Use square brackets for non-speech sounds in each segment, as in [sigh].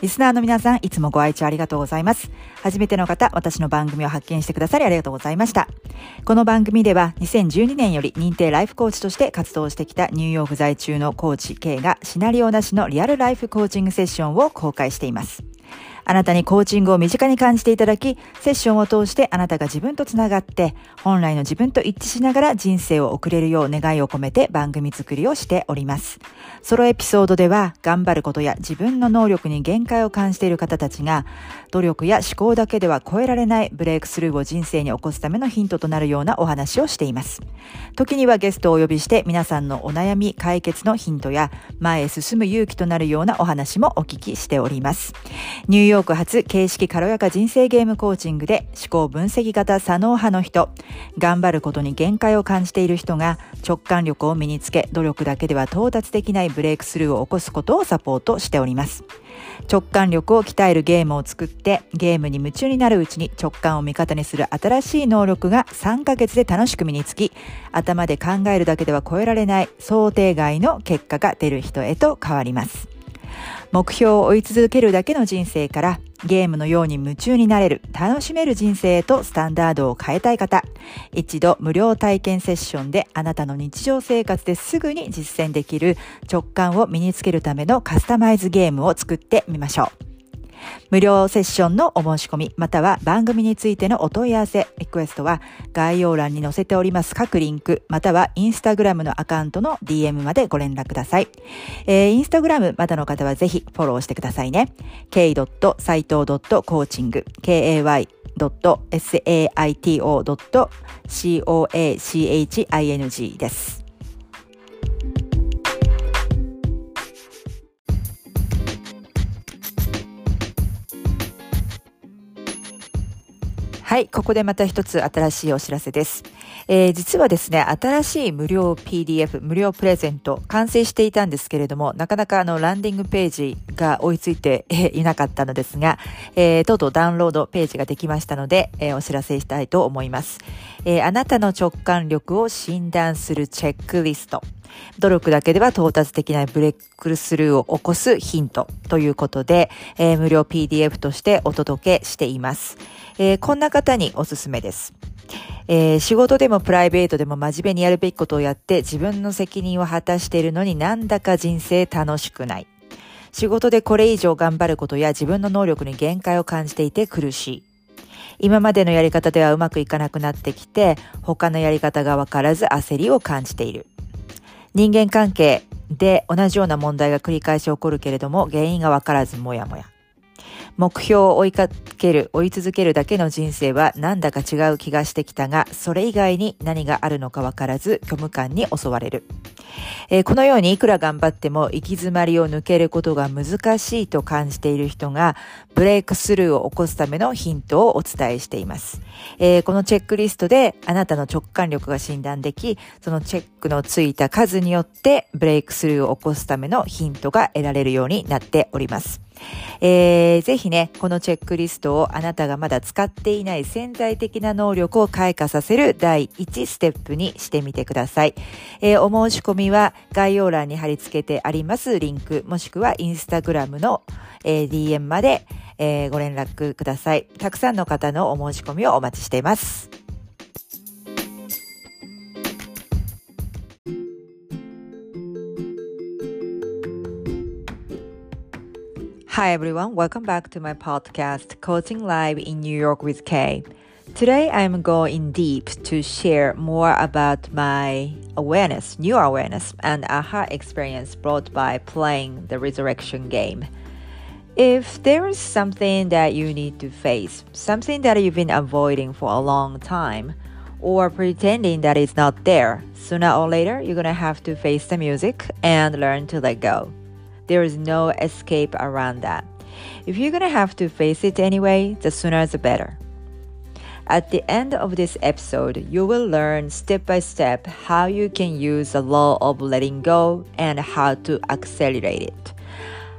リスナーの皆さん、いつもご愛聴ありがとうございます。初めての方、私の番組を発見してくださりありがとうございました。この番組では、2012年より認定ライフコーチとして活動してきたニューヨーク在中のコーチ K がシナリオなしのリアルライフコーチングセッションを公開しています。あなたにコーチングを身近に感じていただき、セッションを通してあなたが自分とつながって、本来の自分と一致しながら人生を送れるよう願いを込めて番組作りをしております。ソロエピソードでは、頑張ることや自分の能力に限界を感じている方たちが、努力や思考だけでは超えられないブレイクスルーを人生に起こすためのヒントとなるようなお話をしています。時にはゲストをお呼びして皆さんのお悩み解決のヒントや前へ進む勇気となるようなお話もお聞きしております。ニューヨーク発形式軽やか人生ゲームコーチングで思考分析型左脳派の人、頑張ることに限界を感じている人が直感力を身につけ努力だけでは到達できないブレイクスルーを起こすことをサポートしております。直感力を鍛えるゲームを作ってゲームに夢中になるうちに直感を味方にする新しい能力が3ヶ月で楽しく身につき頭で考えるだけでは超えられない想定外の結果が出る人へと変わります。目標を追い続けるだけの人生からゲームのように夢中になれる、楽しめる人生へとスタンダードを変えたい方、一度無料体験セッションであなたの日常生活ですぐに実践できる直感を身につけるためのカスタマイズゲームを作ってみましょう。無料セッションのお申し込み、または番組についてのお問い合わせ、リクエストは概要欄に載せております各リンク、またはインスタグラムのアカウントの DM までご連絡ください。えー、インスタグラムまだの方はぜひフォローしてくださいね。k 斎藤 .coaching, kay saito.coaching です。はい、ここでまた一つ新しいお知らせです。えー、実はですね、新しい無料 PDF、無料プレゼント、完成していたんですけれども、なかなかあの、ランディングページが追いついていなかったのですが、えー、とうとうダウンロードページができましたので、えー、お知らせしたいと思います。えー、あなたの直感力を診断するチェックリスト。努力だけでは到達できないブレイクスルーを起こすヒントということで、えー、無料 PDF としてお届けしています。えー、こんな方におすすめです。えー、仕事でもプライベートでも真面目にやるべきことをやって自分の責任を果たしているのになんだか人生楽しくない。仕事でこれ以上頑張ることや自分の能力に限界を感じていて苦しい。今までのやり方ではうまくいかなくなってきて、他のやり方がわからず焦りを感じている。人間関係で同じような問題が繰り返し起こるけれども、原因がわからずもやもや。目標を追いかける、追い続けるだけの人生はなんだか違う気がしてきたが、それ以外に何があるのかわからず虚無感に襲われる。えー、このようにいくら頑張っても行き詰まりを抜けることが難しいと感じている人が、ブレイクスルーを起こすためのヒントをお伝えしています。えー、このチェックリストであなたの直感力が診断でき、そのチェックのついた数によってブレイクスルーを起こすためのヒントが得られるようになっております。えー、ぜひね、このチェックリストをあなたがまだ使っていない潜在的な能力を開花させる第1ステップにしてみてください。えー、お申し込みは概要欄に貼り付けてありますリンク、もしくはインスタグラムの、えー、DM まで、えー、ご連絡ください。たくさんの方のお申し込みをお待ちしています。Hi everyone, welcome back to my podcast, Coaching Live in New York with Kay. Today I'm going deep to share more about my awareness, new awareness, and aha experience brought by playing the resurrection game. If there is something that you need to face, something that you've been avoiding for a long time, or pretending that it's not there, sooner or later you're gonna have to face the music and learn to let go. There is no escape around that. If you're gonna have to face it anyway, the sooner the better. At the end of this episode, you will learn step by step how you can use the law of letting go and how to accelerate it.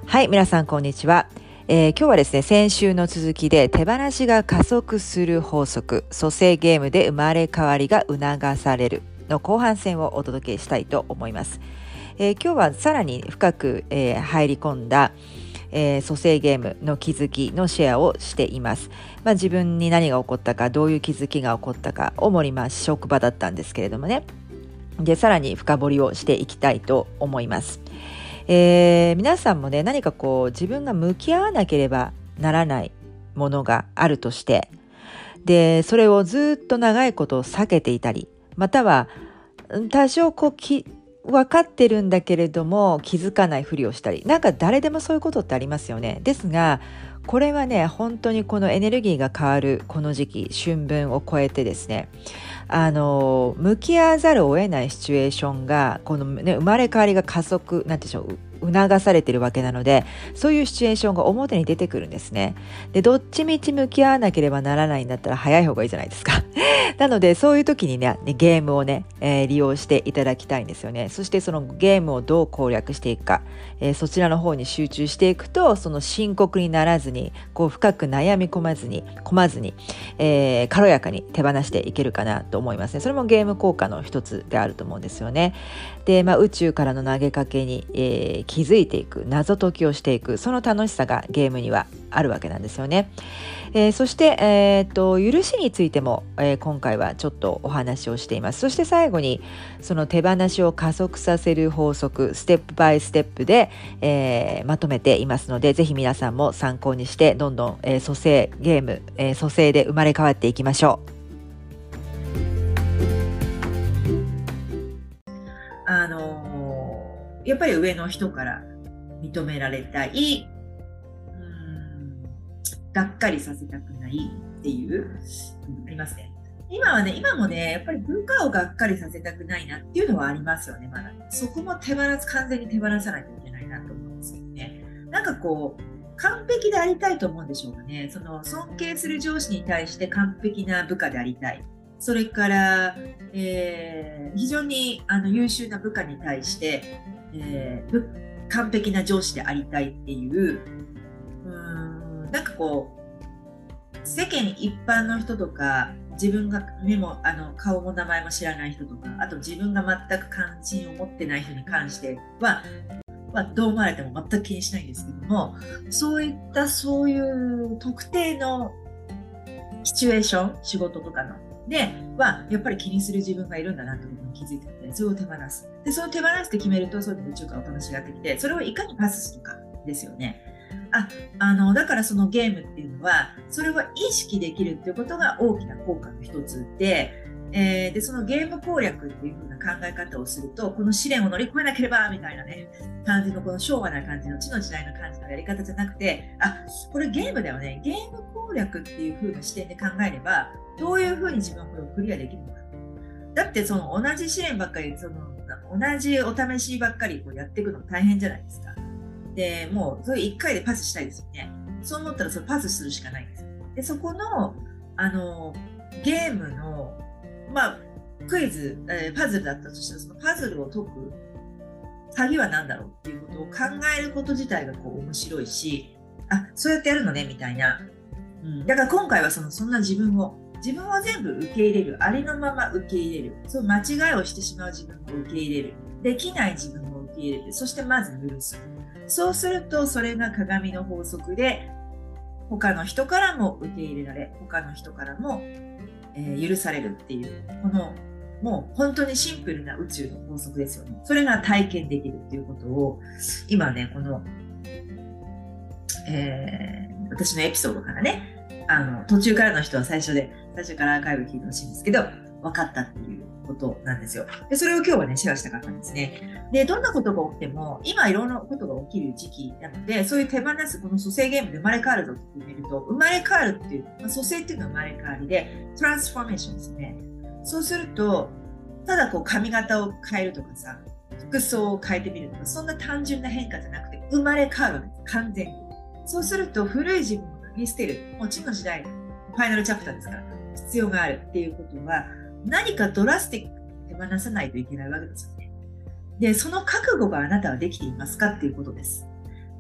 はい、皆さんこんにちは。えー、今日はですね、先週の続きで手放しが加速する法則、蘇生ゲームで生まれ変わりが促されるの後半戦をお届けしたいと思います。えー、今日はさらに深く、えー、入り込んだ、えー、蘇生ゲームの気づきのシェアをしています。まあ、自分に何が起こったか、どういう気づきが起こったか、主にまあ職場だったんですけれどもね。で、さらに深掘りをしていきたいと思います。えー、皆さんもね何かこう自分が向き合わなければならないものがあるとしてでそれをずっと長いことを避けていたりまたは多少こうき分かってるんだけれども気づかないふりをしたりなんか誰でもそういうことってありますよね。ですがこれはね本当にこのエネルギーが変わるこの時期春分を超えてですねあの向き合わざるを得ないシチュエーションがこの、ね、生まれ変わりが加速なんてでしょう促されてるわけなのでそういうシチュエーションが表に出てくるんですね。でどっちみち向き合わなければならないんだったら早い方がいいじゃないですか。[laughs] なのでそういう時にねゲームをね、えー、利用していただきたいんですよね。そしてそのゲームをどう攻略していくか、えー、そちらの方に集中していくとその深刻にならずにこう深く悩み込まずに込まずに、えー、軽やかに手放していけるかなと思いますね。それもゲーム効果の一つであると思うんですよね。で、まあ、宇宙からの投げかけに、えー、気づいていく謎解きをしていくその楽しさがゲームにはあるわけなんですよね。えー、そして、えーと、許しについても、えー、今回はちょっとお話をしています。そして最後にその手放しを加速させる法則ステップバイステップで、えー、まとめていますのでぜひ皆さんも参考にしてどんどん、えー、蘇生ゲーム、えー、蘇生で生まれ変わっていきましょう。やっぱり上の人から認められたい、うんがっかりさせたくないっていう、ありますね。今はね、今もね、やっぱり部下をがっかりさせたくないなっていうのはありますよね、まだ。そこも手放す、完全に手放さないといけないなと思うんですけどね。なんかこう、完璧でありたいと思うんでしょうかね。その尊敬する上司に対して完璧な部下でありたい。それから、えー、非常にあの優秀な部下に対して、えー、完璧な上司でありたいっていううんなんかこう世間一般の人とか自分が目もあの顔も名前も知らない人とかあと自分が全く関心を持ってない人に関しては、まあ、どう思われても全く気にしないんですけどもそういったそういう特定のシチュエーション仕事とかのではやっぱり気にする自分がいるんだなってことに気づいたのでそれを手放す。でその手放すって決めるとそういう宇宙からお話が出てきてそれをいかにパスするかですよね。ああのだからそのゲームっていうのはそれは意識できるっていうことが大きな効果の一つでえー、でそのゲーム攻略っていう風な考え方をするとこの試練を乗り越えなければみたいなね感じのこの昭和な感じの地の時代の感じのやり方じゃなくてあこれゲームだよねゲーム攻略っていう風な視点で考えればどういうふうに自分はこれをクリアできるのか。だってその同じ試練ばっかり、その同じお試しばっかりこうやっていくの大変じゃないですか。で、もうそれ1回でパスしたいですよね。そう思ったらそれパスするしかないんです。で、そこの、あの、ゲームの、まあ、クイズ、えー、パズルだったとしたら、そのパズルを解く鍵は何だろうっていうことを考えること自体がこう面白いし、あ、そうやってやるのねみたいな。うん、だから今回はそのそんな自分を自分は全部受け入れるありのまま受け入れる。そう間違いをしてしまう自分を受け入れる。できない自分を受け入れる。そしてまず許すそうするとそれが鏡の法則で他の人からも受け入れられ他の人からも、えー、許されるっていうこのもう本当にシンプルな宇宙の法則ですよね。それが体験できるっていうことを今ねこの、えー、私のエピソードからね。あの途中からの人は最初で最初からアーカイブ聞いてほしいんですけど分かったっていうことなんですよ。で、それを今日はね、シェアしたかったんですね。で、どんなことが起きても、今いろんなことが起きる時期なので、そういう手放す、この蘇生ゲームで生まれ変わるぞって言ってみると、生まれ変わるっていう、まあ、蘇生っていうのは生まれ変わりで、トランスフォーメーションですね。そうすると、ただこう髪型を変えるとかさ、服装を変えてみるとか、そんな単純な変化じゃなくて、生まれ変わるわけです。完全に。そうすると古い自分を脱ぎ捨てる。もう地の時代、ファイナルチャプターですから、必要があるっていうことは、何かドラスティックに手放さないといけないわけですよね。で、その覚悟があなたはできていますかっていうことです。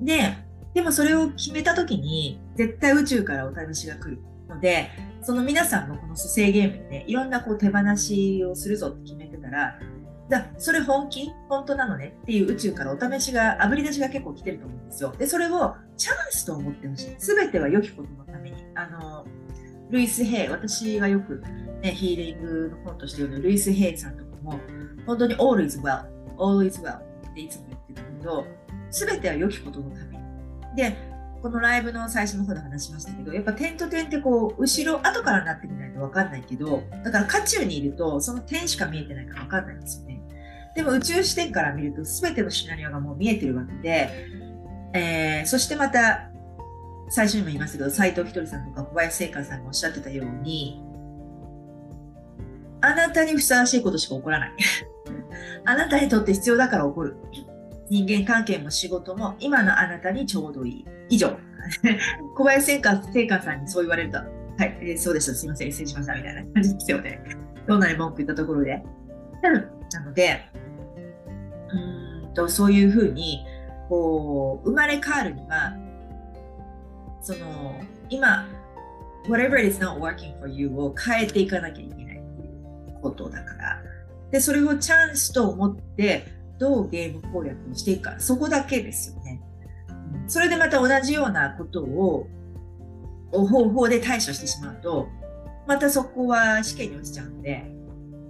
で、でもそれを決めた時に、絶対宇宙からお試しが来るので、その皆さんもこの蘇生ゲームでね、いろんなこう手放しをするぞって決めてたら、だそれ本気？本当なのねっていう宇宙からお試しが、あぶり出しが結構来てると思うんですよ。で、それをチャンスと思ってほしい。すべては良きことのために。あの、ルイス・ヘイ、私がよく、ね、ヒーリングの本として読むルイス・ヘイさんとかも、本当に all is well, all is well っていつも言ってたけど、すべては良きことのために。で、このライブの最初の方で話しましたけど、やっぱ点と点ってこう、後ろ、後からなってみないと分かんないけど、だから渦中にいると、その点しか見えてないから分かんないんですよね。でも宇宙視点から見ると、全てのシナリオがもう見えてるわけで、えー、そしてまた、最初にも言いましたけど、斎藤ひとりさんとか小林聖華さんがおっしゃってたように、あなたにふさわしいことしか起こらない。[laughs] あなたにとって必要だから起こる。人間関係も仕事も今のあなたにちょうどいい。以上。[laughs] 小林聖華さんにそう言われると、はい、えー、そうでした、すいません、失礼しました、みたいな感じですよね。どんなに文句言ったところで。なので、うんとそういうふうにこう生まれ変わるには、その今、whatever is not working for you を変えていかなきゃいけないことだから、でそれをチャンスと思ってどうゲーム攻略をしていくか、そこだけですよね。それでまた同じようなことを方法で対処してしまうと、またそこは試験に落ちちゃうので、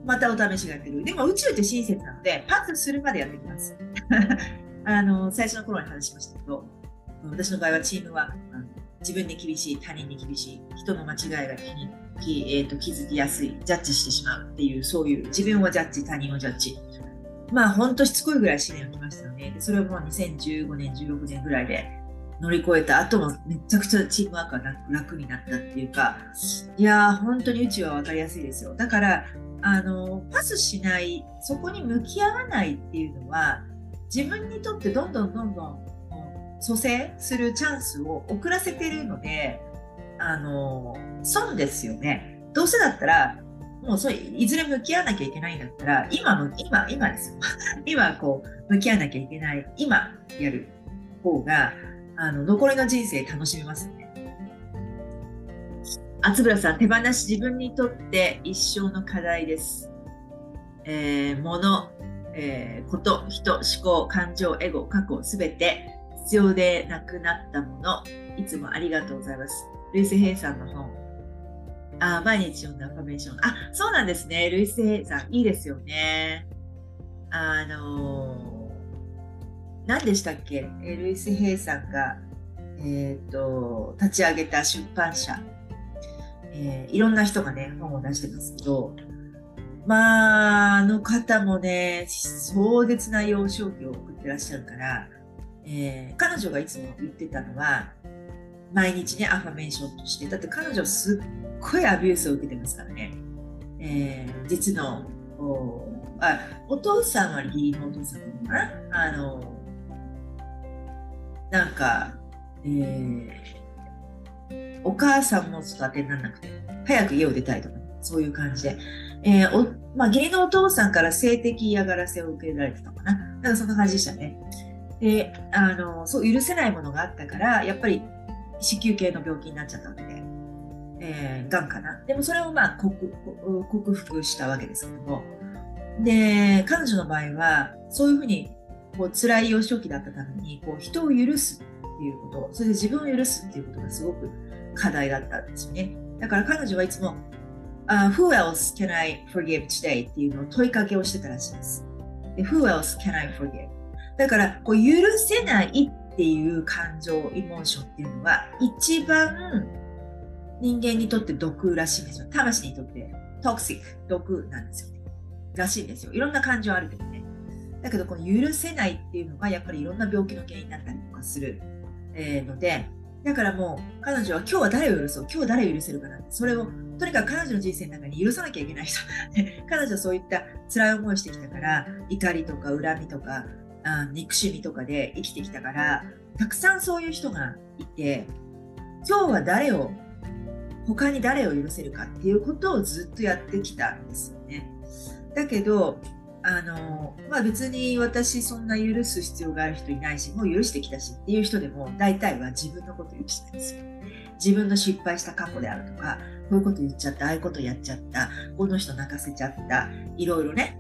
またお試しがやってくる。でも宇宙って親切なので、パスするまでやってきます。[laughs] あの最初の頃に話しましたけど、私の場合はチームは自分に厳しい、他人に厳しい、人の間違いが気に気,、えーと、気づきやすい、ジャッジしてしまうっていう、そういう自分をジャッジ、他人をジャッジ。まあ本当しつこいぐらい試練が来ましたよね。でそれをもう2015年、16年ぐらいで乗り越えた後もめちゃくちゃチームワークが楽になったっていうか、いやー本当に宇宙は分かりやすいですよ。だからあのパスしないそこに向き合わないっていうのは自分にとってどんどんどんどん蘇生するチャンスを遅らせてるのであの損ですよね。どうせだったらもうそれいずれ向き合わなきゃいけないんだったら今の今今ですよ [laughs] 今こう向き合わなきゃいけない今やる方があの残りの人生楽しめますね。厚村さん、手放し自分にとって一生の課題です。えー、物、えー、こと、人、思考、感情、エゴ、過去、すべて必要でなくなったもの、いつもありがとうございます。ルイス・ヘイさんの本。あ、毎日読んだアファメーション。あ、そうなんですね。ルイス・ヘイさん、いいですよね。あのー、何でしたっけ？ルイス・ヘイさんが、えっ、ー、と、立ち上げた出版社。えー、いろんな人がね、本を出してますけど、まあ、あの方もね、壮絶な幼少期を送ってらっしゃるから、えー、彼女がいつも言ってたのは、毎日ね、アファメーションとして、だって彼女すっごいアビュースを受けてますからね。えー、実のおあお父さんは義理のお父さんかな？あの、なんか、えー、お母さんもちょっと当てにならなくて、早く家を出たいとか、そういう感じで。えー、おまあ、義理のお父さんから性的嫌がらせを受けられてたかな？なんかそんな感じでしたね。で、あの、そう許せないものがあったから、やっぱり子宮系の病気になっちゃったので、えー、がんかな。でもそれをまあ克服したわけですけども。で、彼女の場合は、そういうふうにこう辛い幼少期だったために、こう人を許すっていうこと、それで自分を許すっていうことがすごく課題だったんですよね。だから彼女はいつも、uh, Who else can I forgive today? っていうのを問いかけをしてたらしいです。で Who else can I forgive? だからこう許せないっていう感情、エモーションっていうのは一番人間にとって毒らしいんですよ。魂にとってトクシック、毒なんですよね。らしいんですよ。いろんな感情あるけどね。だけどこの許せないっていうのがやっぱりいろんな病気の原因になったりとかする、えー、ので、だからもう彼女は今日は誰を許そう？今日誰を許せるかなってそれをとにかく彼女の人生の中に許さなきゃいけない人彼女はそういった辛い思いをしてきたから怒りとか恨みとかあ憎しみとかで生きてきたからたくさんそういう人がいて今日は誰を他に誰を許せるかっていうことをずっとやってきたんですよね。だけどあの、まあ、別に私そんな許す必要がある人いないしもう許してきたしっていう人でも大体は自分のこと許してるんですよ。自分の失敗した過去であるとかこういうこと言っちゃったああいうことやっちゃったこの人泣かせちゃったいろいろね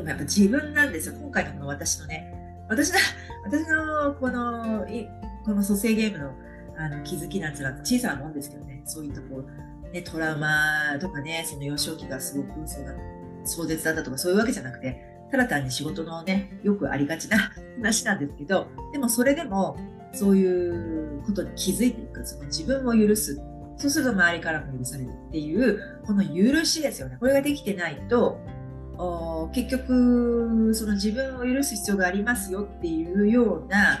でもやっぱ自分なんですよ今回のこの私のね。私の私のこのこの蘇生ゲームのあの気づきなんていうのは小さなもんですけどね。そういったこう、ね、トラウマとかねその幼少期がすごくそうだ壮絶だったとかそういうわけじゃなくてただ単に仕事のねよくありがちな [laughs] 話なんですけどでもそれでもそういうことに気づいていくその自分を許す。そうすると周りからも許されるっていうこの許しですよね。これができてないと結局その自分を許す必要がありますよっていうような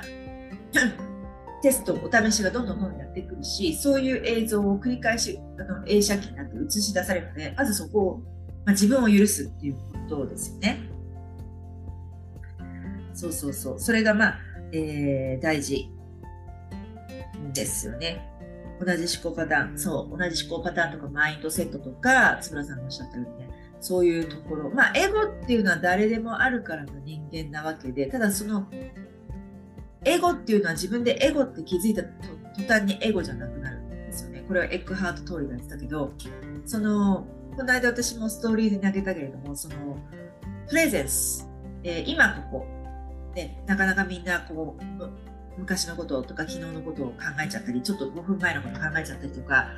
[coughs] テストお試しがどんどんどんどんやってくるしそういう映像を繰り返しあの映写機になって映し出されるのでまずそこを、まあ、自分を許すっていうことですよね。そうそうそうそれがまあ、えー、大事ですよね。同じ思考パターン、そう、同じ思考パターンとかマインドセットとか、津村さんがおっしゃったようにね、そういうところ、まあ、エゴっていうのは誰でもあるからの人間なわけで、ただその、エゴっていうのは自分でエゴって気づいた途端にエゴじゃなくなるんですよね。これはエッグハート通りが言ってたけど、その、この間私もストーリーで投げたけれども、その、プレゼンス、えー、今ここ、ね、なかなかみんなこう、昔のこととか昨日のことを考えちゃったり、ちょっと5分前のこと考えちゃったりとか、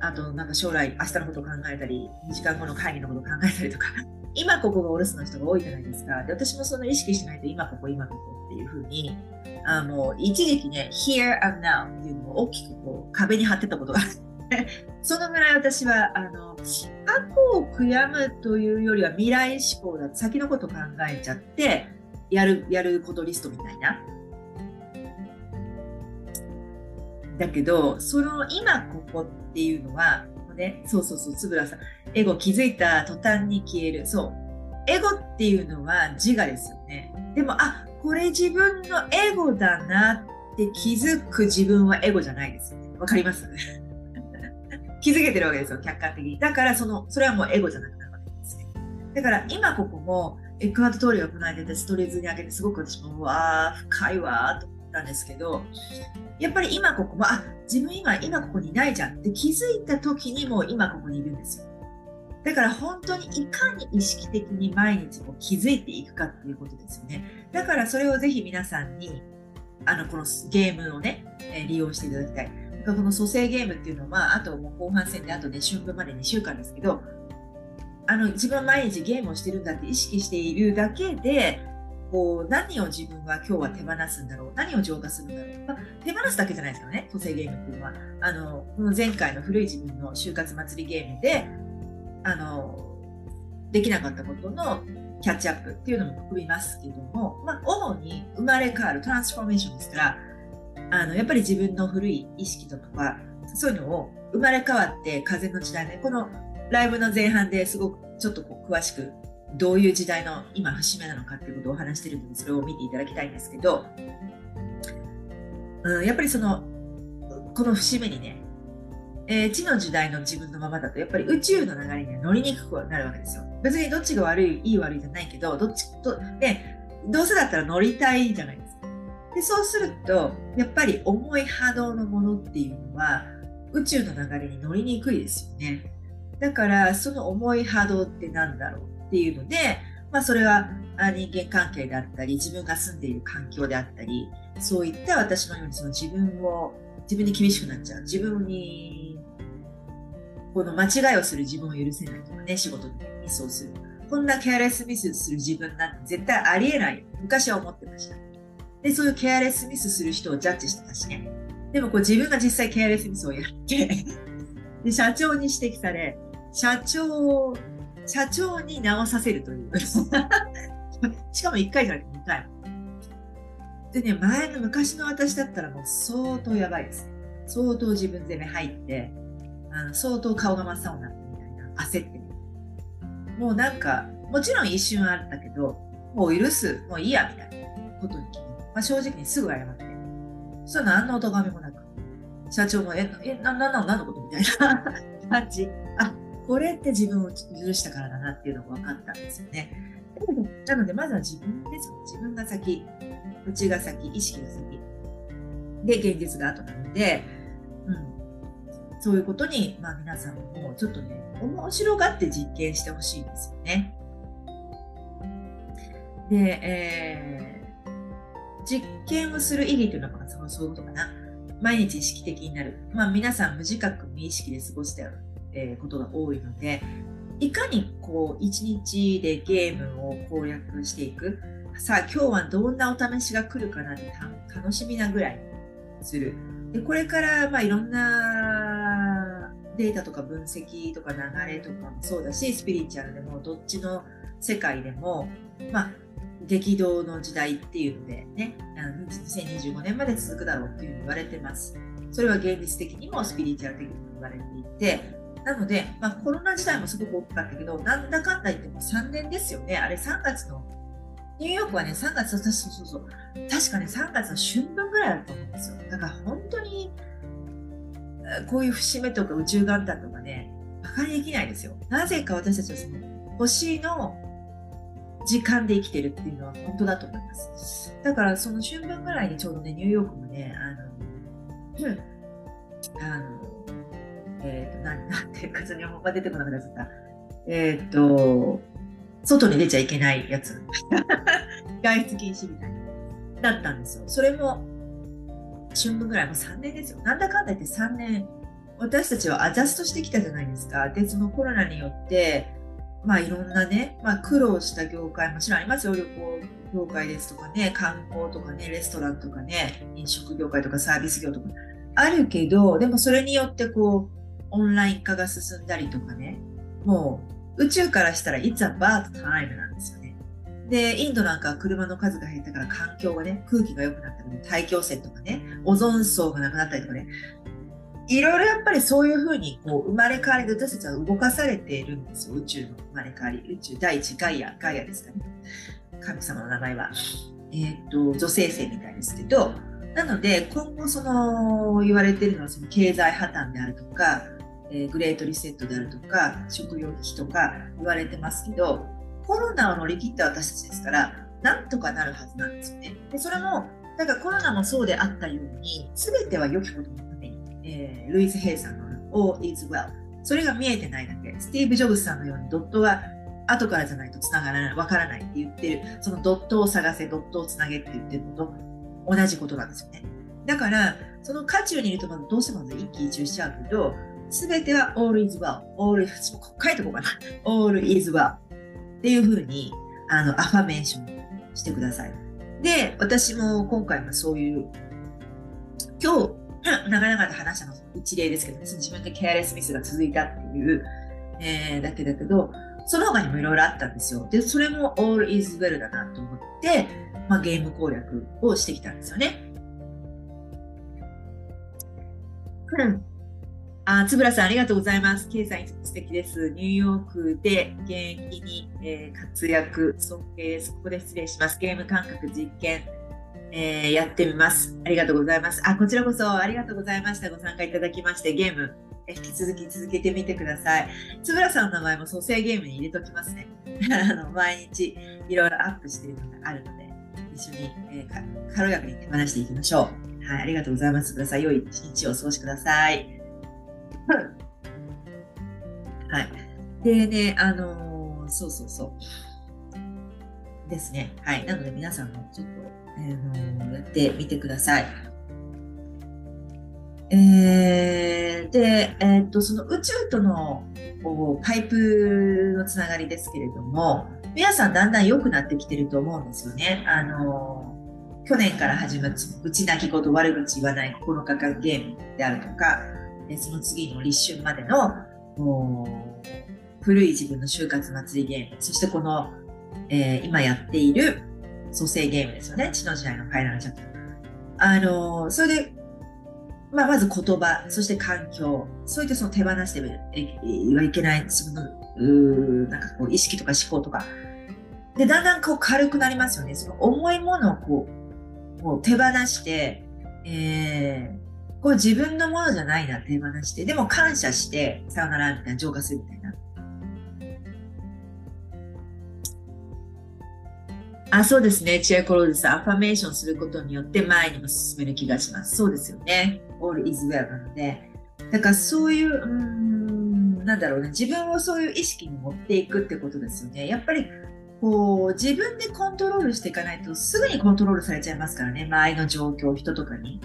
あとなんか将来、明日のことを考えたり、2時間後の会議のことを考えたりとか、今ここがお留守の人が多いじゃないですか。で私もその意識しないと今ここ、今ここっていうふうに、あの一時期ね、here and now っていうのを大きくこう壁に貼ってたことがあって、[laughs] そのぐらい私はあの過去を悔やむというよりは未来志向だ先のこと考えちゃってやるやることリストみたいなだけどその今ここっていうのはねそうそうそう円さんエゴ気づいた途端に消える。そう。エゴっていうのは自我ですよね。でもあこれ自分のエゴだなって気づく自分はエゴじゃないですよね。わかります？[laughs] 気づけてるわけですよ客観的に。だからそのそれはもうエゴじゃなくなるわけですだから今ここもエッグハート通りがこの間でストレートに上げてすごく私もわー深いわーと。ったんですけどやっぱり今ここは、あ、自分今、今ここにないじゃんって気づいた時にもう今ここにいるんですよ。だから本当にいかに意識的に毎日こう気づいていくかっていうことですよね。だからそれをぜひ皆さんに、あの、このゲームをね、え利用していただきたい。この蘇生ゲームっていうのは、あともう後半戦であとね、春分まで2週間ですけど、あの、自分は毎日ゲームをしてるんだって意識しているだけで、こう何を自分は今日は手放すんだろう？何を浄化するんだろう、まあ、手放すだけじゃないですかね個性ゲームっていうのは。あのこの前回の古い自分の就活祭りゲームであのできなかったことのキャッチアップっていうのも含みますけども、まあ、主に生まれ変わるトランスフォーメーションですからあのやっぱり自分の古い意識とかそういうのを生まれ変わって風の時代ねこのライブの前半ですごくちょっとこう詳しくどういう時代の今節目なのかっていうことをお話してるのでそれを見ていただきたいんですけど、うん、やっぱりそのこの節目にね、えー、地の時代の自分のままだとやっぱり宇宙の流れには乗りにくくなるわけですよ。別にどっちが悪いいい悪いじゃないけどどっちとねどうせだったら乗りたいじゃないですか。でそうするとやっぱり重い波動のものっていうのは宇宙の流れに乗りにくいですよね。だからその重い波動って何だろうっていうので、まあ、それは人間関係であったり自分が住んでいる環境であったりそういった私のようにその自分を自分に厳しくなっちゃう。自分にこの間違いをする自分を許せないとかね仕事でミスをする。こんなケアレスミスする自分なんて絶対ありえない。昔は思ってました。でそういうケアレスミスする人をジャッジしてたしね。でもこう自分が実際ケアレスミスをやってで社長に指摘され社長社長に直させるという。[laughs] しかも1回じゃなくて2回。でね、前の昔の私だったらもう相当やばいです。相当自分攻め入って、あの相当顔が真っ青になってみたいな、焦ってもうなんか、もちろん一瞬あったけど、もう許す、もういいや、みたいなことに決めまあ、正直にすぐ謝って。そしたら何のお咎めもなく、社長も、え、え、な、な、な、何のことみたいな感じ。あ、これって自分を許したからだなっていうのが分かったんですよね。なので、まずは自分です。自分が先、内が先、意識が先。で、現実が後なので、うん。そういうことに、まあ皆さんもちょっとね、面白がって実験してほしいんですよね。で、えー、実験をする意義というのは、そのそういうことかな。毎日意識的になる。まあ皆さん無自覚無意識で過ごしてえー、ことが多いので、いかにこう一日でゲームを攻略していく。さあ今日はどんなお試しが来るかなって楽しみなぐらいする。でこれからまあいろんなデータとか分析とか流れとかもそうだしスピリチュアルでもどっちの世界でも、まあ、激動の時代っていうのでね2025年まで続くだろうっていうふうに言われてます。それは現実的にもスピリチュアル的にも言われていてなので、まあ、コロナ時代もすごく大きかったけど、なんだかんだ言っても3年ですよね。あれ3月の、ニューヨークはね、3月、そうそうそう、確かね、3月の春分ぐらいだと思うんですよ。だから本当に、こういう節目とか宇宙元旦とかね、馬鹿にできないですよ。なぜか私たちはその星の時間で生きてるっていうのは本当だと思います。だからその春分ぐらいにちょうどね、ニューヨークもね、あの、うん、あの、えっ、ー、と、なん、なんていうか、日本語出てこなくなっちゃった。えっ、ー、と、外に出ちゃいけないやつ。[laughs] 外出禁止みたいな。だったんですよ。それも、春分ぐらい、もう3年ですよ。なんだかんだ言って3年、私たちはアジャストしてきたじゃないですか。で、そのコロナによって、まあいろんなね、まあ苦労した業界もちろんありますよ。旅行業界ですとかね、観光とかね、レストランとかね、飲食業界とかサービス業とかあるけど、でもそれによってこう、オンライン化が進んだりとかね、もう宇宙からしたら It's about time なんですよね。で、インドなんかは車の数が減ったから環境がね、空気が良くなったり、大気汚染とかね、オゾン層がなくなったりとかね、いろいろやっぱりそういうふうにこう生まれ変わりで私たちは動かされているんですよ。宇宙の生まれ変わり。宇宙第一ガイア、ガイアですかね。神様の名前は。えっ、と、女性性みたいですけど、なので今後その言われてるのはその経済破綻であるとか、えー、グレートリセットであるとか食料危機とか言われてますけどコロナを乗り切った私たちですからなんとかなるはずなんですよね。でそれもだからコロナもそうであったように全ては良きことのために、えー、ルイズ・ヘイさんの All is well それが見えてないだけスティーブ・ジョブズさんのようにドットが後からじゃないと繋がらないわからないって言ってるそのドットを探せドットをつなげって言ってること同じことなんですよね。だからその渦中にいるとどうしても一喜一憂しちゃうけどすべては all is well。all is, 書いとこうかな。all is well。っていうふうに、あの、アファメーションしてください。で、私も今回もそういう、今日、[laughs] 長々と話したの一例ですけど、ね自分でケアレスミスが続いたっていう、えー、だけだけど、その他にもいろいろあったんですよ。で、それも all is well だなと思って、まあ、ゲーム攻略をしてきたんですよね。うん。あ、つぶらさん、ありがとうございます。経済素敵です。ニューヨークで現役に、えー、活躍、尊敬です。ここで失礼します。ゲーム感覚実験、えー、やってみます。ありがとうございます。あ、こちらこそありがとうございました。ご参加いただきまして、ゲーム、え引き続き続けてみてください。つぶらさんの名前も蘇生ゲームに入れときますね。[laughs] あの毎日いろいろアップしているのがあるので、一緒に、えー、軽やかに手放していきましょう。はい、ありがとうございます。ください。良い一日をお過ごしください。はい。でね、あのー、そうそうそう。ですね。はい。なので皆さんもちょっと、あのー、やってみてください。えー、で、えー、っと、その宇宙とのパイプのつながりですけれども、皆さんだんだん良くなってきてると思うんですよね。あの去年から始まるうち泣き言悪口言わない9日間ゲームであるとか、でその次の立春までの古い自分の就活祭りゲーム、そしてこの、えー、今やっている蘇生ゲームですよね。地の時代のファイナルチャプター。あのー、それで、まあ、まず言葉、そして環境、そういったその手放してはいけない自分の、うなんかこう意識とか思考とか、で、だんだんこう軽くなりますよね。その重いものをこう、もう手放して、えー、こう自分のものじゃないな手放して、でも感謝して、さよならみたいな、浄化するみたいな。あ、そうですね。チェアコローズさん、アファメーションすることによって前にも進める気がします。そうですよね。all is well なので。だからそういう、うん、なんだろうね。自分をそういう意識に持っていくってことですよね。やっぱり、こう、自分でコントロールしていかないとすぐにコントロールされちゃいますからね。周りの状況、人とかに。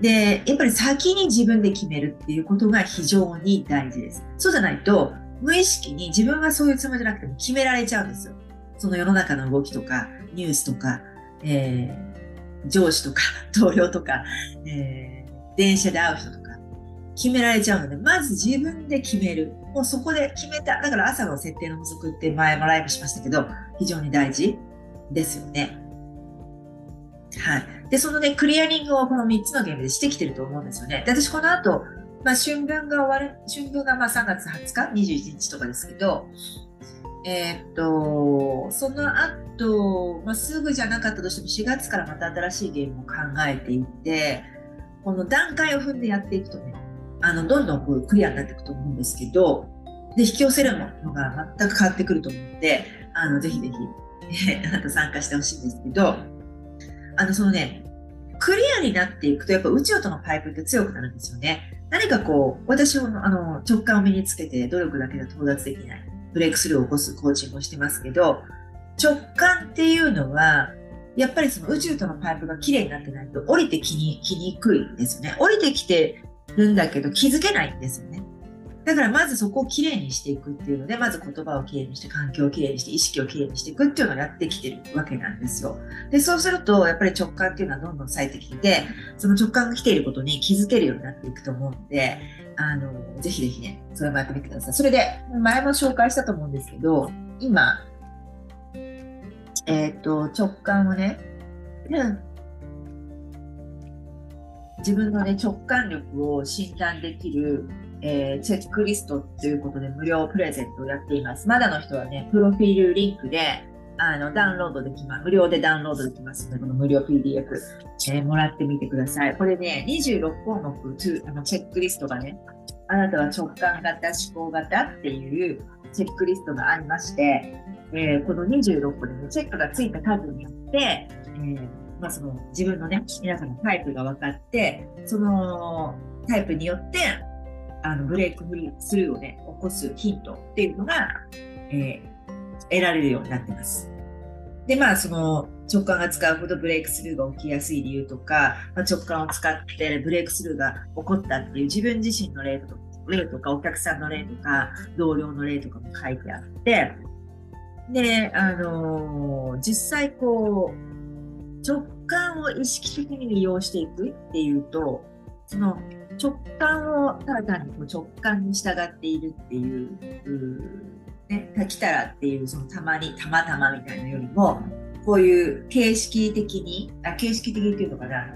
で、やっぱり先に自分で決めるっていうことが非常に大事です。そうじゃないと、無意識に自分はそういうつもりじゃなくても決められちゃうんですよ。その世の中の動きとか、ニュースとか、えー、上司とか、[laughs] 同僚とか、えー、電車で会う人とか、決められちゃうので、まず自分で決める。もうそこで決めた。だから朝の設定の補足って前もライブしましたけど、非常に大事ですよね。はい。で、そのね、クリアリングをこの3つのゲームでしてきてると思うんですよね。で、私この後、まあ、春分が終わる、春分がまあ3月20日、21日とかですけど、えー、っと、その後、まあ、すぐじゃなかったとしても4月からまた新しいゲームを考えていって、この段階を踏んでやっていくとね、あの、どんどんこうクリアになっていくと思うんですけど、で、引き寄せるものが全く変わってくると思うので、あの、ぜひぜひ、あなた参加してほしいんですけど、あの、そのね、クリアになっていくと、やっぱ宇宙とのパイプって強くなるんですよね。何かこう、私はあの直感を身につけて努力だけで到達できない。ブレイクスルーを起こすコーチングをしてますけど、直感っていうのは、やっぱりその宇宙とのパイプがきれいになってないと降りてきにきにくいんですよね。降りてきてるんだけど気づけないんですよね。だからまずそこをきれいにしていくっていうので、まず言葉をきれいにして、環境をきれいにして、意識をきれいにしていくっていうのをやってきてるわけなんですよ。で、そうすると、やっぱり直感っていうのはどんどん咲いてきて、その直感が来ていることに気づけるようになっていくと思うので、あの、ぜひぜひね、それもやってみてください。それで、前も紹介したと思うんですけど、今、えっ、ー、と、直感をね、自分のね、直感力を診断できる、えー、チェックリストということで無料プレゼントをやっています。まだの人はね、プロフィールリンクで、あの、ダウンロードできます。無料でダウンロードできますので、この無料 PDF、えー、もらってみてください。これね、26項目、あのチェックリストがね、あなたは直感型、思考型っていうチェックリストがありまして、えー、この26個でね、チェックがついた数によって、えー、まあ、その自分のね、皆さんのタイプが分かって、そのタイプによって、あのブレイクフリースルーをね、起こすヒントっていうのが、えー得られるようになってます。で、まあ、その直感が使うほどブレイクスルーが起きやすい理由とか、まあ、直感を使ってブレイクスルーが起こったっていう自分自身の例とか、例とか、お客さんの例とか、同僚の例とかも書いてあって、で、あのー、実際こう、直感を意識的に利用していくっていうと、その直感をただ単にこう直感に従っているっていうね、来たらっていうそのたまにたまたまみたいなよりもこういう形式的にあ形式的っていうのかな、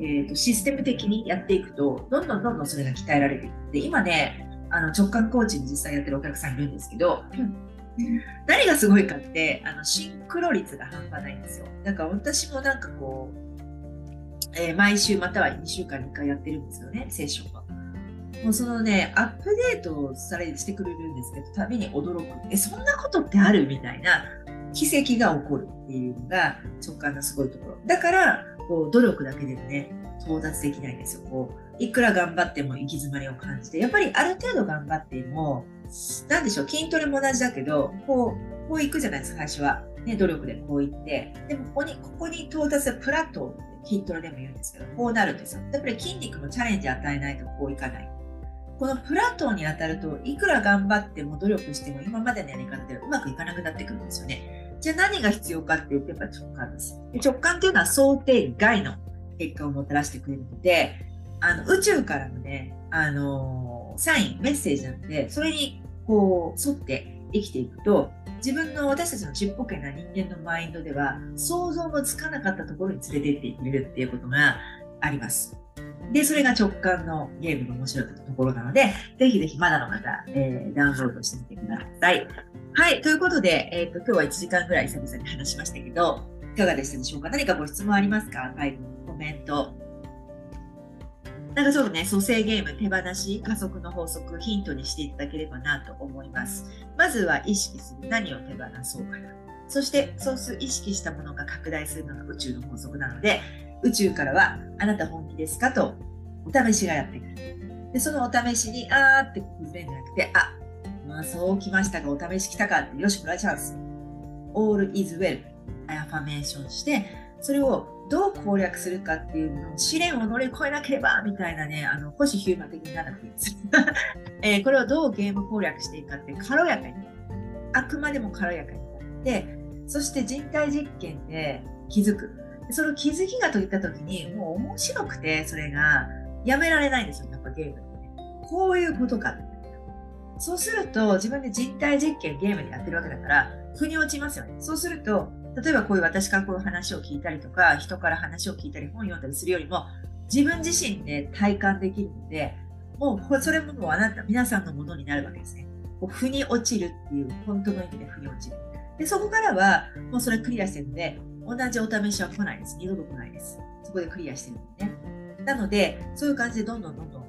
えーと、システム的にやっていくとどんどんどんどんそれが鍛えられていって今ねあの直感コーチに実際やってるお客さんいるんですけど、何がすごいかってあのシンクロ率が半端ないんですよ。だから私もなんかこう、えー、毎週または2週間に1回やってるんですよねセッションは。もうそのね、アップデートされしてくれるんですけど、たびに驚く。え、そんなことってあるみたいな奇跡が起こるっていうのが直感のすごいところ。だから、こう、努力だけでもね、到達できないんですよ。こう、いくら頑張っても行き詰まりを感じて、やっぱりある程度頑張っても、なんでしょう、筋トレも同じだけど、こう、こう行くじゃないですか、最初は。ね、努力でこう行って、でもここに、ここに到達プラット筋トレでも言うんですけど、こうなるんですよ。やっぱり筋肉のチャレンジ与えないとこういかない。このプラトーに当たるといくら頑張っても努力しても今までのやり方ではうまくいかなくなってくるんですよね。じゃあ何が必要かって言ってやっぱ直感です。直感っていうのは想定外の結果をもたらしてくれるので、あの宇宙からのね、あの、サイン、メッセージなので、それにこう沿って生きていくと、自分の私たちのちっぽけな人間のマインドでは想像もつかなかったところに連れてってくれるっていうことがあります。で、それが直感のゲームの面白いところなので、ぜひぜひまだの方、えー、ダウンロードしてみてください。はい、ということで、えっ、ー、と、今日は1時間ぐらい久々に話しましたけど、いかがでしたでしょうか？何かご質問ありますか？はい、コメント。なんかちょっとね、蘇生ゲーム、手放し、加速の法則、ヒントにしていただければなと思います。まずは意識する。何を手放そうかな。そして、そうする意識したものが拡大するのが宇宙の法則なので、宇宙からは、あなた本気ですかと、お試しがやってくる。で、そのお試しに、あーって崩れなくて、あ、まあそう来ましたが、お試し来たかって、よし、これはチャンス。all is well。アファメーションして、それをどう攻略するかっていうのを試練を乗り越えなければみたいなね、あの、星ヒューマン的にならなくていいです。[laughs] え、これをどうゲーム攻略していくかって軽やかに、あくまでも軽やかになって、そして人体実験で気づく。その気づきがといった時に、もう面白くて、それがやめられないんですよ、やっぱゲームってね。こういうことか。そうすると、自分で人体実験ゲームでやってるわけだから、腑に落ちますよね。そうすると、例えばこういう私からこういう話を聞いたりとか、人から話を聞いたり、本読んだりするよりも、自分自身で体感できるので、もうそれももうあなた、皆さんのものになるわけですね。腑に落ちるっていう、本当の意味で腑に落ちる。で、そこからは、もうそれクリアしてるので、同じお試しは来ないです。二度と来ないです。そこでクリアしてるんでね。なので、そういう感じでどんどんどんどん、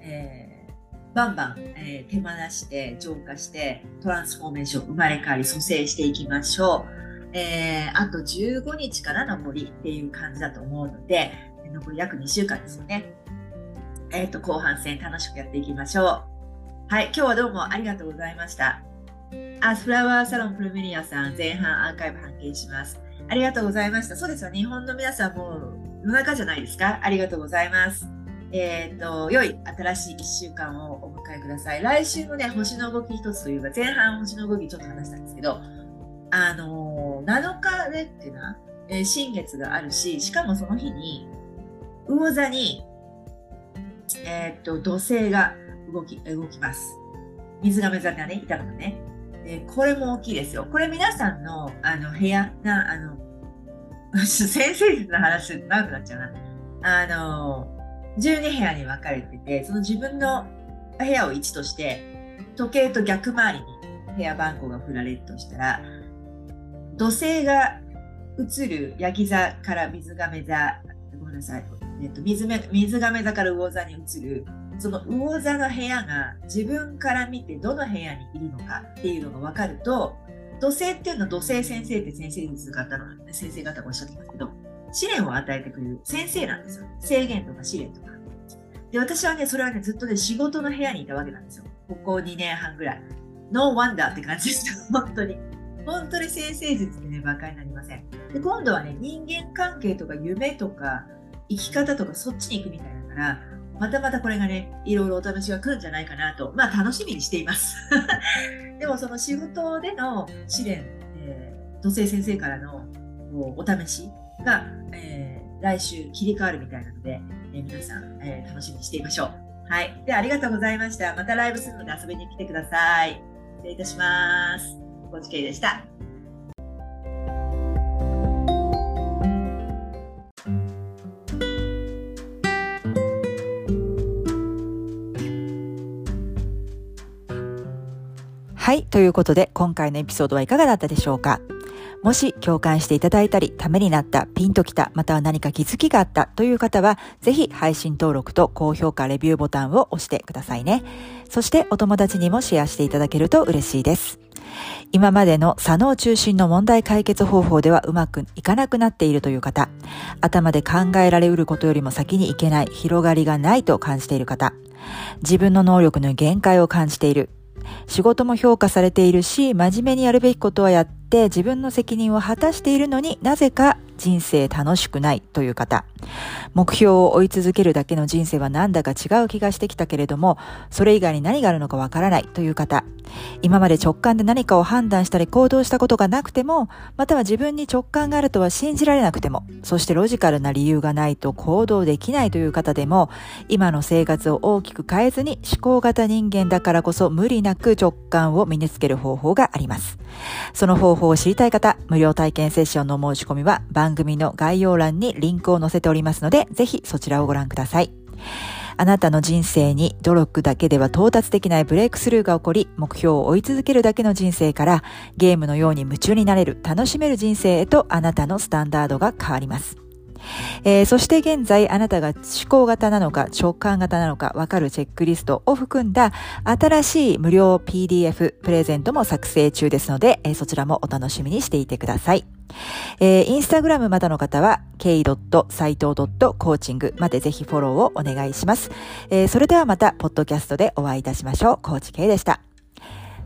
えー、バンバン、えー、手放して、浄化して、トランスフォーメーション、生まれ変わり、蘇生していきましょう。えー、あと15日から残りっていう感じだと思うので、残り約2週間ですよね。えっ、ー、と、後半戦楽しくやっていきましょう。はい、今日はどうもありがとうございました。アスフラワーサロンプルメリアさん、前半アーカイブ発見します。ありがとうございました。そうですよ、日本の皆さんも夜中じゃないですか？ありがとうございます。えっ、ー、と、良い新しい1週間をお迎えください。来週のね、星の動き一つというか、前半星の動きちょっと話したんですけど、あのー、7日でっていうな、えー、新月があるし、しかもその日に、魚座に、えー、っと、土星が動き、動きます。水亀座がね、いたのがね。えー、これも大きいですよ。これ皆さんの、あの、部屋な、あの、[laughs] 先生の話長くなっちゃうな。あの、12部屋に分かれてて、その自分の部屋を1として、時計と逆回りに部屋番号が振られるとしたら、土星が映るヤギ座から水亀座、ごめんなさい、えっと、水水亀座から魚座に移る、その魚座の部屋が自分から見てどの部屋にいるのかっていうのが分かると、土星っていうのは土星先生って先生術方の、先生方がおっしゃってますけど、試練を与えてくれる先生なんですよ。制限とか試練とか。で、私はね、それはね、ずっとね、仕事の部屋にいたわけなんですよ。ここ2年半ぐらい。ノーワンダーって感じですよ、本当に。本当に先生術ってね、馬鹿になりません。で、今度はね、人間関係とか夢とか生き方とかそっちに行くみたいだから、またまたこれがね、いろいろお試しが来るんじゃないかなと、まあ楽しみにしています。[laughs] でもその仕事での試練、えー、土星先生からのお試しが、えー、来週切り替わるみたいなので、えー、皆さん、えー、楽しみにしていましょう。はい。では、ありがとうございました。またライブするので遊びに来てください。失礼いたします。高知県でした。はい。ということで、今回のエピソードはいかがだったでしょうかもし共感していただいたり、ためになった、ピンときた、または何か気づきがあったという方は、ぜひ配信登録と高評価、レビューボタンを押してくださいね。そしてお友達にもシェアしていただけると嬉しいです。今までの左脳中心の問題解決方法ではうまくいかなくなっているという方、頭で考えられうることよりも先にいけない、広がりがないと感じている方、自分の能力の限界を感じている、仕事も評価されているし、真面目にやるべきことはやって自分の責任を果たしているのになぜか人生楽しくないという方。目標を追い続けるだけの人生はなんだか違う気がしてきたけれども、それ以外に何があるのかわからないという方。今まで直感で何かを判断したり行動したことがなくても、または自分に直感があるとは信じられなくても、そしてロジカルな理由がないと行動できないという方でも、今の生活を大きく変えずに思考型人間だからこそ無理なく直感を身につける方法があります。その方報を知りたい方、無料体験セッションの申し込みは番組の概要欄にリンクを載せておりますので、ぜひそちらをご覧ください。あなたの人生に努力だけでは到達できないブレイクスルーが起こり、目標を追い続けるだけの人生から、ゲームのように夢中になれる、楽しめる人生へとあなたのスタンダードが変わります。えー、そして現在あなたが思考型なのか直感型なのかわかるチェックリストを含んだ新しい無料 PDF プレゼントも作成中ですので、えー、そちらもお楽しみにしていてください。えー、インスタグラムまだの方は、k.saito.coaching までぜひフォローをお願いします。えー、それではまた、ポッドキャストでお会いいたしましょう。コーチ K でした。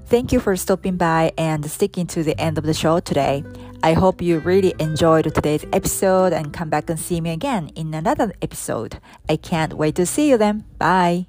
Thank you for stopping by and sticking to the end of the show today. I hope you really enjoyed today's episode and come back and see me again in another episode. I can't wait to see you then. Bye.